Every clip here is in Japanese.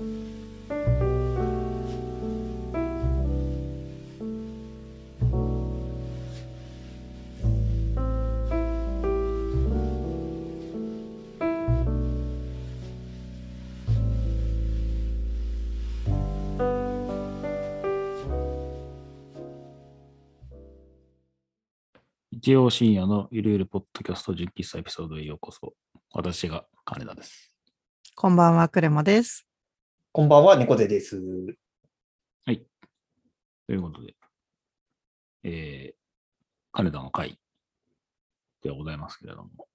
日曜深夜のゆるゆるポッドキャスト実喫エピソードへようこそ。私が金田です。こんばんは、クレモです。こんばんは、猫背です。ということで、えー、金田の会ではございますけれども、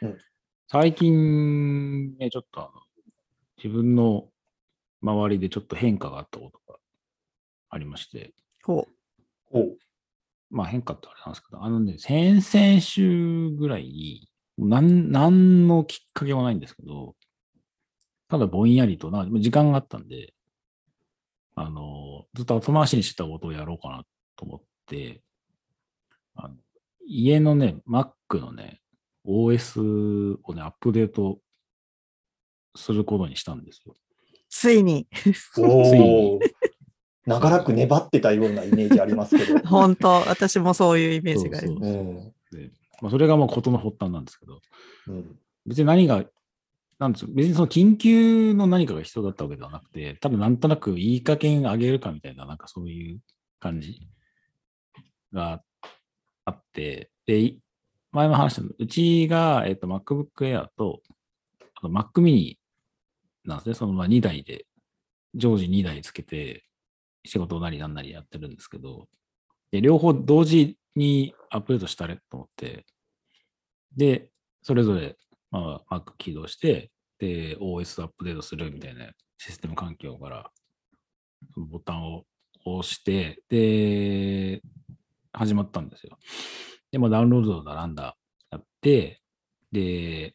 うん。最近ね、ちょっとあの自分の周りでちょっと変化があったことがありまして、ほおう。まあ変化ってあれなんですけど、あのね、先々週ぐらいに、なん、なんのきっかけもないんですけど、ただぼんやりとな、時間があったんで、あの、ずっと後回しにしてたことをやろうかなと思って、あの家のね、Mac のね、OS をね、アップデートすることにしたんですよ。ついに、おー。長らく粘ってたようなイメージありますけど。本当、私もそういうイメージがあります。そうそううん。でまあ、それがまあ事の発端なんですけど、うん。別に何が、なんです別にその緊急の何かが必要だったわけではなくて、ただなんとなくいい加減上げるかみたいな、なんかそういう感じがあって、で、前も話したの、うちが、えっと MacBook Air と、あと Mac mini なんですね。そのまあ2台で、常時2台つけて、仕事なりなんなりやってるんですけど、で、両方同時にアップデートしたれと思って、で、それぞれ、まあ、Mac 起動して、で、OS アップデートするみたいなシステム環境から、ボタンを押して、で、始まったんですよ。で、まあ、ダウンロードだなんだやって、で、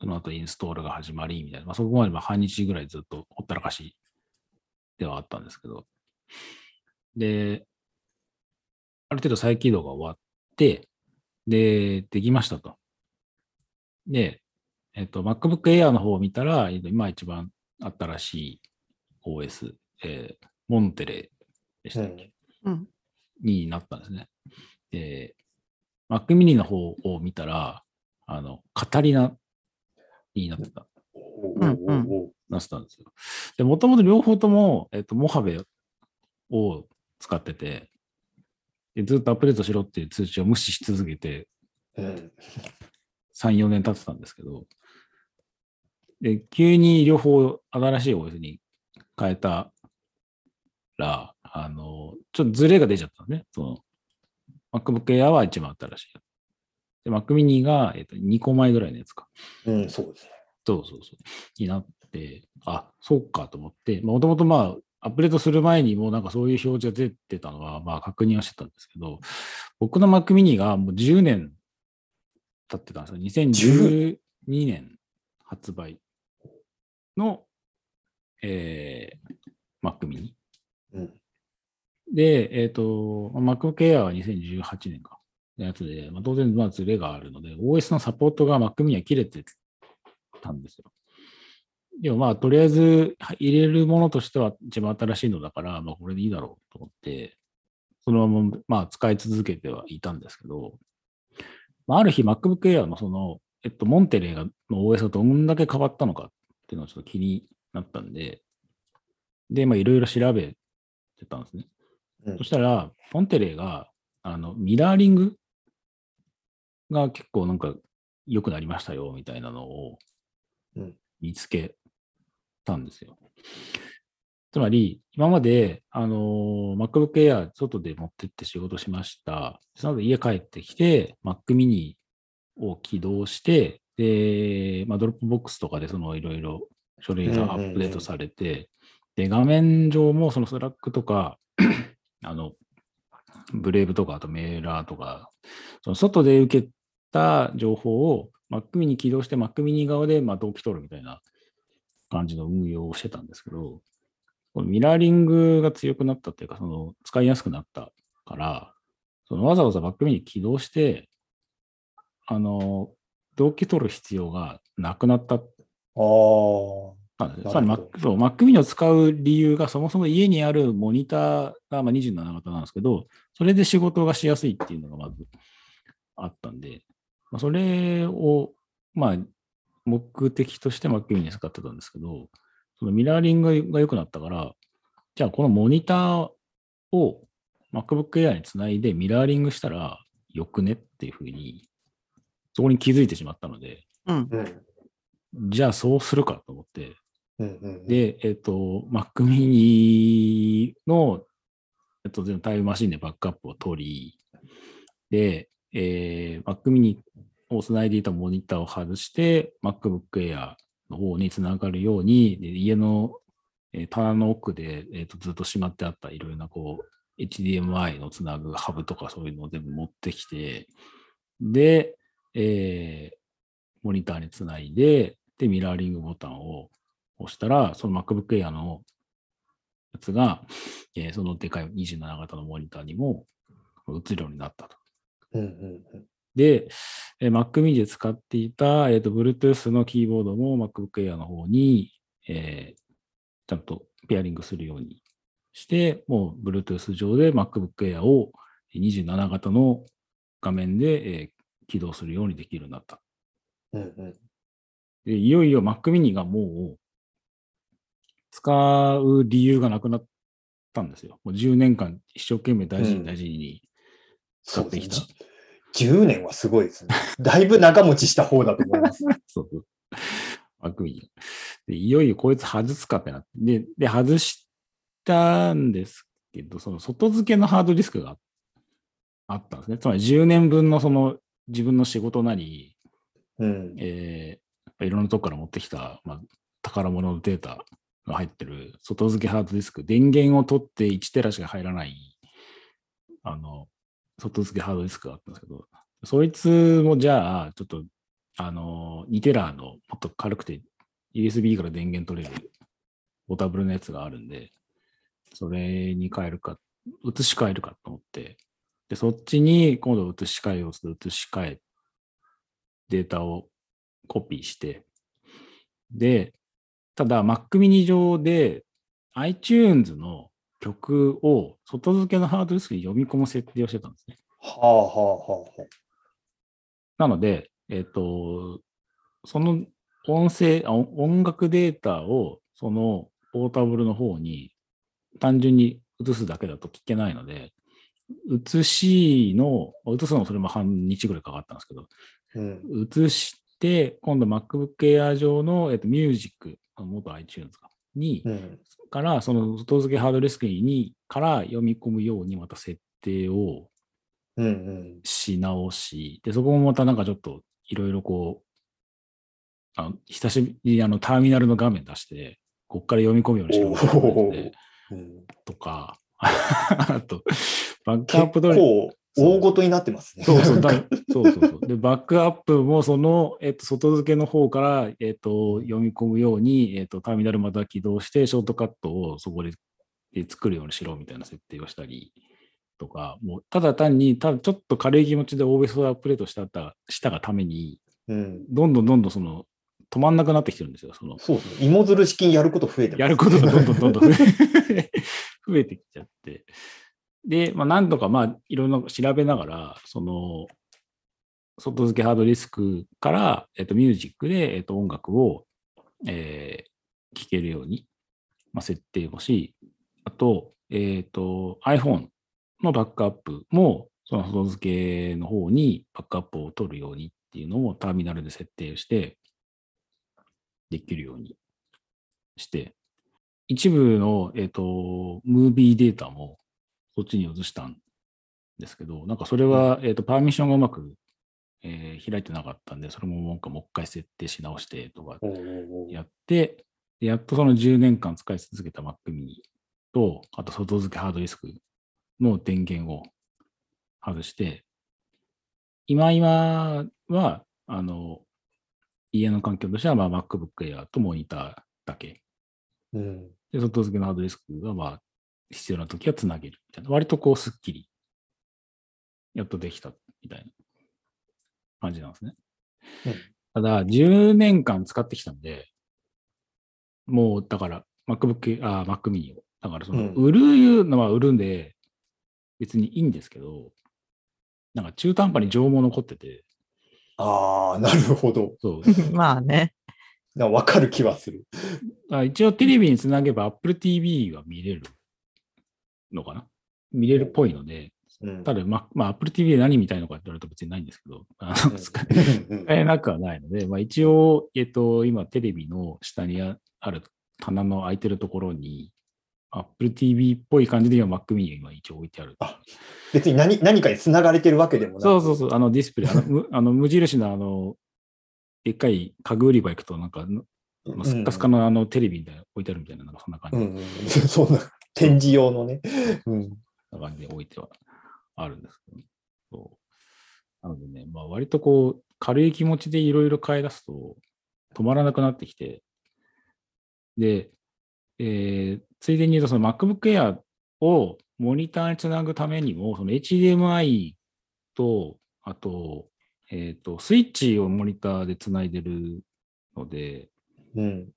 その後インストールが始まり、みたいな、まあ、そこまでま半日ぐらいずっとほったらかしではあったんですけど、で、ある程度再起動が終わって、で、できましたと。で、えっと、MacBook Air の方を見たら、えっと今一番新しい OS、えーモンテレでしたっけ、うん。になったんですね。で、Mac mini の方を見たら、あの、カタリナになってた。なってたんですよ。で、もともと両方とも、えっと、モハベを使ってて、でずっとアップデートしろっていう通知を無視し続けて、うん3、4年経ってたんですけど、で、急に両方新しい OS に変えたら、あの、ちょっとズレが出ちゃったのね。その、MacBook Air は一番新しい。で、Mac mini が、えっと、2個前ぐらいのやつか。うん、そうですね。そうそうそう。になって、あ、そうかと思って、もともとまあ、アップデートする前にもなんかそういう表示が出てたのは、まあ確認はしてたんですけど、僕の Mac mini がもう10年経ってたんですよ。2012年発売の、えー、Mac mini。うんで、えっ、と、MacBook Air は2018年か。のやつで、まあ、当然、まあ、ズレがあるので、OS のサポートが Mac mini は切れてたんですよ。でもまあ、とりあえずは入れるものとしては一番新しいのだから、まあ、これでいいだろうと思って、そのまま、まあ、使い続けてはいたんですけど、まあ、ある日 MacBook Air のその、えっと、モンテレーがの OS がどんだけ変わったのかっていうのがちょっと気になったんで、で、まあ、いろいろ調べてたんですね。うんそしたら、 Monterey が、あの、ミラーリングが結構なんか良くなりましたよ、みたいなのをうん見つけたんですよ。つまり、今まで、あのー MacBook Air 外で持ってって仕事しました。その後家帰ってきて、Mac mini を起動して、で、まあ、 Dropbox とかでそのいろいろ書類がアップデートされて、で、画面上もその Slack とか、あの、 Brave とか、あとメーラーとか、その外で受けた情報を Mac mini に起動して Mac mini 側でまあ同期取るみたいな感じの運用をしてたんですけど、このミラーリングが強くなったっていうか、その使いやすくなったから、そのわざわざ Mac mini に起動して、あの、同期取る必要がなくなったああ。まり Mac mini を使う理由が、そもそも家にあるモニターがまあ27型なんですけど、それで仕事がしやすいっていうのがまずあったんで、まあ、それを、まあ、目的として Mac mini に使ってたんですけど、そのミラーリングが良くなったから、じゃあこのモニターを MacBook Air につないでミラーリングしたらよくねっていうふうに、そこに気づいてしまったので、うん。うん。じゃあそうするかと思って、うんうんうん、で、えっ、と、Mac mini の、えっと、全部タイムマシンでバックアップを取り、で、えー、Mac mini をつないでいたモニターを外して、MacBook Air の方につながるように、で家の、えー棚の奥で、えーとずっとしまってあったいろいろなこう、HDMI のつなぐハブとかそういうのを全部持ってきて、で、えーモニターにつないで、で、ミラーリングボタンを押したら、その MacBook Air のやつが、えーそのでかい27型のモニターにも映るようになったと。うんうんうんで、えー Mac mini で使っていた、えーと Bluetooth のキーボードも MacBook Air の方に、えーちゃんとペアリングするようにして、もう Bluetooth 上で MacBook Air を27型の画面で、えー起動するようにできるようになった。うんうんでいよいよ Mac mini がもう使う理由がなくなったんですよ。もう10年間一生懸命大事うんに大事に使ってきた。そうですね10年はすごいですね。だいぶ長持ちした方だと思います。そ うそう。Mac mini で。いよいよこいつ外すかってなって。で、で外したんですけど、その外付けのハードディスクがあったんですね。つまり10年分のその自分の仕事なり、うん。えーいろんなとこから持ってきた、まあ、宝物のデータが入ってる外付けハードディスク、電源を取って1テラしか入らない、あの、外付けハードディスクがあったんですけど、そいつもじゃあ、ちょっと、あの、2テラのもっと軽くて USB から電源取れるポータブルのやつがあるんで、それに変えるか、移し替えるかと思って、で、そっちに今度移し替えをする、移し替え、データをコピーして、で、ただ Mac mini 上で iTunes の曲を外付けのハードディスクに読み込む設定をしてたんですね。はあはあはあはあ。なので、えっ、と、その音声音楽データをそのポータブルの方に単純に移すだけだと聞けないので、移しの、移すのもそれも半日ぐらいかかったんですけど、うん。移して、今度 MacBook Air 上の、えっと、ミュージック、元 iTunes かに、うん。から、その外付けハードディスクにから読み込むようにまた設定をうんうん。し直し、で、そこもまたなんかちょっといろいろこう、あの久しぶりにあのターミナルの画面出して、こっから読み込むようにしろみたいな感じでうんとか、あ と、バックアッ結プ取り、構大ごとになってますね。そうそう、だそうそうそう。で、バックアップもその、えっと、外付けの方から、えっと、読み込むように、えっと、ターミナルまた起動して、ショートカットをそこでで作るようにしろみたいな設定をしたりとか、もう、ただ単に、ただちょっと軽い気持ちで OBS をアップデートしたたしたがために、うん。どんどんどんどんその、止まんなくなってきてるんですよ。その、そうですね。芋づる式にやること増えてます、やることがどんどんどんどん増え増えてきちゃって。で、まあ、何とか、まあ、いろんな調べながら、その、外付けハードディスクから、えっと、ミュージックで、えっと、音楽を、えー聴けるように、まあ、設定をし、あと、えっと、iPhone のバックアップも、その外付けの方にバックアップを取るようにっていうのをターミナルで設定して、できるようにして、一部の、えっ、と、ムービーデータもそっちに移したんですけど、なんかそれは、えっ、と、パーミッションがうまく、えー開いてなかったんで、それもなんかもう一回設定し直してとかやって、でやっとその10年間使い続けた Mac mini と、あと外付けハードディスクの電源を外して、今今は、あの、家の環境としては、まあ、MacBook Air とモニターだけ。うん。で、外付けのハードディスクが、まあ、必要な時はつなげるみたいな。割とこう、すっきり、やっとできたみたいな感じなんですね。うんただ、10年間使ってきたんで、もうだから MacBook、あ、Mac mini を。だからその、うん売るのは売るんで、別にいいんですけど、なんか中途半端に情も残ってて、ああ、なるほど。そう。まあね。なんかわかる気はする。あ一応テレビにつなげば Apple TV は見れるのかな？見れるっぽいので、うん。ただ、ままあ、Apple TV で何見たいのかって言われると別にないんですけど、あのうん使うんえなくはないので、まあ、一応、えっと、今テレビの下にあある棚の空いてるところに、Apple TV っぽい感じで今 Mac mini が今一応置いてある。別に何何かに繋がれてるわけでもなくそうそうそう、あのディスプレイ、あのむ あの無印のあの、でっかい家具売り場行くと、なんか、あのスッカスカのあのテレビみたいな置いてあるみたいな、なんかそんな感じ。うん。そんな展示用のね。うん。な感じで置いてはあるんですけど、そう。なのでね、まあ、割とこう、軽い気持ちでいろいろ買い出すと止まらなくなってきて、で、えーついでに言うと、その MacBook Air をモニターにつなぐためにも、その HDMI と、あと、えっ、と、スイッチをモニターでつないでるので、うん。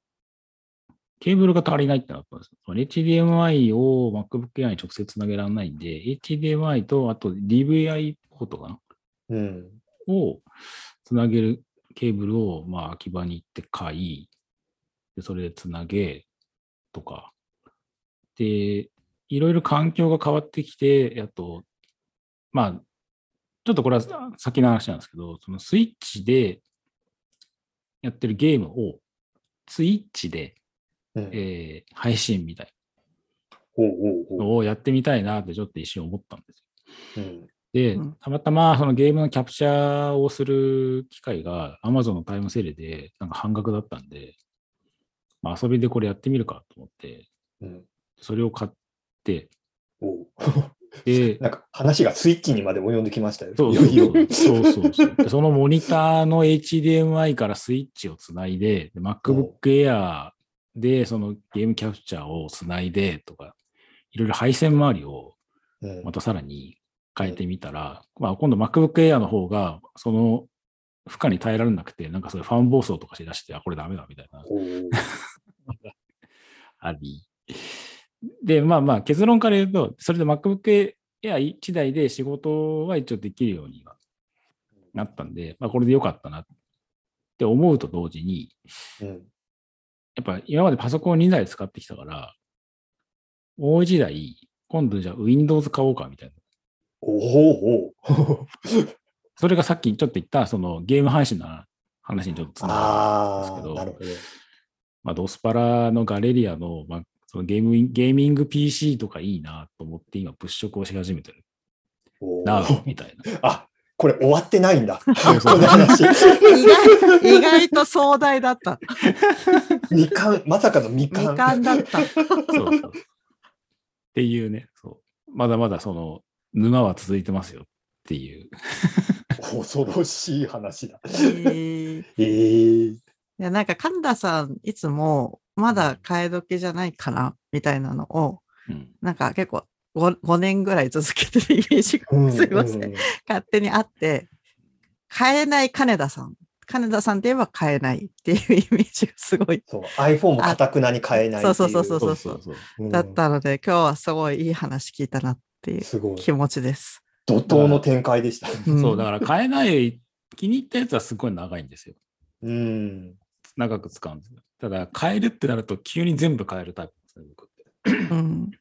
ケーブルが足りないってなったんですよ。HDMI を MacBook Air に直接つなげられないんで、HDMI とあと DVI ポートかな？うん。をつなげるケーブルをまあ秋葉に行って買い、でそれでつなげとか。で、いろいろ環境が変わってきて、あと、まあ、ちょっとこれは先の話なんですけど、そのスイッチでやってるゲームを、スイッチでうん。えー配信みたいのをやってみたいなってちょっと一瞬思ったんですよ。うん。でうん、たまたまそのゲームのキャプチャーをする機会が Amazon のタイムセールでなんか半額だったんで、まあ、遊びでこれやってみるかと思って、うん。それを買って、おうで、なんか話がスイッチにまで及んできましたよ。そうそう。そうそのモニターの HDMI からスイッチをつないで、で MacBook Air でそのゲームキャプチャーをつないでとか、いろいろ配線周りをうん。またさらに変えてみたら、まあ、今度 MacBook Air の方が、その負荷に耐えられなくて、なんかそういうファン暴走とかしだして、あ、これダメだみたいな、あり。で、まあまあ結論から言うと、それで MacBook Air 1台で仕事は一応できるようにはなったんで、まあこれでよかったなって思うと同時に、うん。やっぱ今までパソコン2台使ってきたから、もう1台、今度じゃあ Windows 買おうかみたいな。おおお それがさっきちょっと言った、そのゲーム配信の話にちょっとつながるんですけどど。まあ、ドスパラのガレリアの,、まあそのゲームインゲーミング PC とかいいなと思って今物色をし始めてるおなーみたいな。あ、これ終わってないんだ。そうそうこの話。意外、意外と壮大だった。みかん、まさかのみかん。未完だった。そうそうっていうねそう、まだまだその沼は続いてますよっていう。恐ろしい話だ。えーええいや、なんか、神田さん、いつも、まだ替え時じゃないかな、みたいなのを、うんなんか結構5、5年ぐらい続けてるイメージが、うんすいませんうん勝手にあって、変えない金田さん。金田さんといえば変えないっていうイメージがすごいそう、iPhone もかたくなに変えないいそうそうそうそうそうそううんだったので、今日はすごいいい話聞いたなっていうすごい。気持ちです。怒涛の展開でした。うんそうだから買えない気に入ったやつはすごい長いんですよ。うん。長く使うんです。ただ買えるってなると急に全部買えるタイプですね、僕って。うん。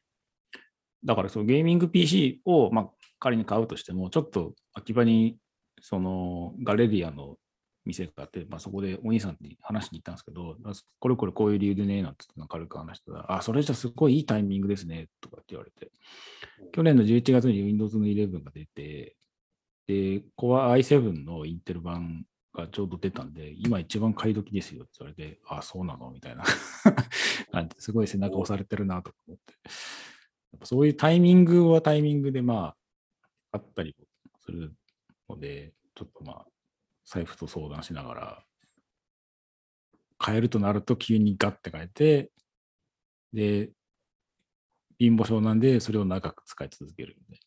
だからそのゲーミング PC を、まあ、仮に買うとしても、ちょっと秋葉にそのガレリアの店があって、まあ、そこでお兄さんに話しに行ったんですけど、これこれこういう理由でね、なんて言って軽く話したら、あ、それじゃすごいいいタイミングですね、とかって言われて、去年の11月に Windows の11が出て、で、Core i7 のインテル版がちょうど出たんで、今一番買い時ですよって言われて、ああ、そうなの？みたいな 感じすごい背中押されてるなと思って。やっぱそういうタイミングはタイミングでまあ、あったりするので、ちょっとまあ、財布と相談しながら、変えるとなると急にガッて変えて、で、貧乏症なんでそれを長く使い続けるんで、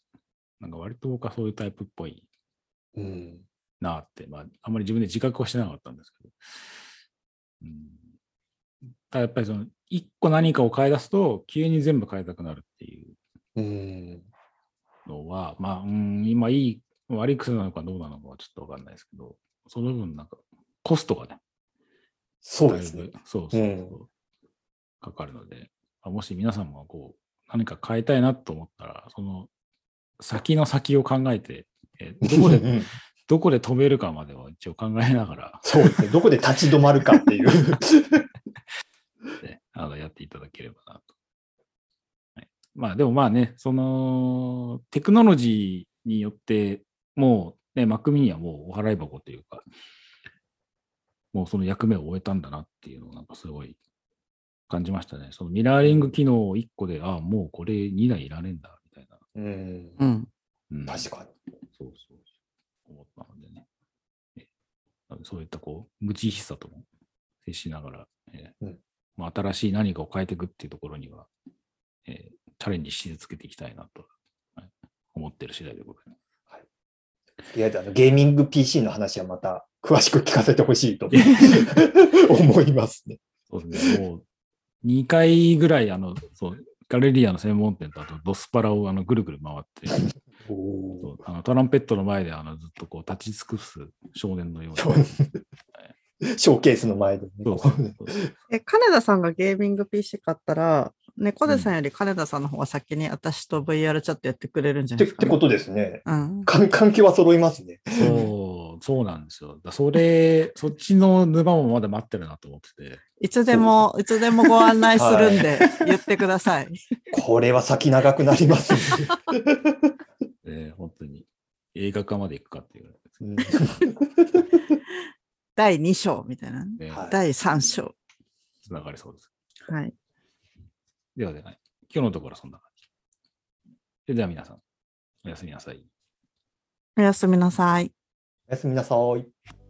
なんか割と僕はそういうタイプっぽいうん。なって、まあ、あんまり自分で自覚はしてなかったんですけど、うん、ただやっぱりその、一個何かを変え出すと、急に全部変えたくなるっていううん。のは、まあ、うん、今いい、悪い癖なのかどうなのかはちょっとわかんないですけど、その分なんか、コストがね、そうですね。そうそうそう、かかるので、まあもし皆さんもこう、何か変えたいなと思ったら、その、先の先を考えて、えどこで、うんどこで止めるかまでは一応考えながら、そうですね。どこで立ち止まるかっていう。ね、あのやっていただければなと。はい、まあでもまあね、そのテクノロジーによって、もうね、Mac mini はもうお払い箱というか、もうその役目を終えたんだなっていうのをなんかすごい感じましたね。そのミラーリング機能1個で、ああ、もうこれ2台いらねえんだ、みたいな。うんう。ん。うん、確かに。そうそうそう。思ったのでね。えなのでそういったこう、無知悲さとも接しながら、えーうんまあ、新しい何かを変えていくっていうところには、えーチャレンジし続けていきたいなと、はい思ってる次第でございます。とりあえずあのゲーミング PC の話はまた詳しく聞かせてほしいと 思いますね。そうですね。もう、2回ぐらい、あの、そう、ガレリアの専門店とあとドスパラをあのぐるぐる回って、あのトランペットの前であのずっとこう立ち尽くす少年のようそうな。ショーケースの前でね。え、金田さんがゲーミング PC 買ったら、猫背さんより金田さんの方が先に私と VR チャットやってくれるんじゃないですか、ね。ってってことですね。うん。環環境は揃いますね。そう、そうなんですよ。だそれ、そっちの沼もまだ待ってるなと思ってて。いつでも、いつでもご案内するんで、言ってください。これは先長くなりますね。えー本当に映画化まで行くかっていう、うん 第2章みたいな。ねはい第3章。つながりそうです。はい。ではでは、今日のところはそんな感じ。それでは皆さん、おやすみなさい。おやすみなさい。おやすみなさい。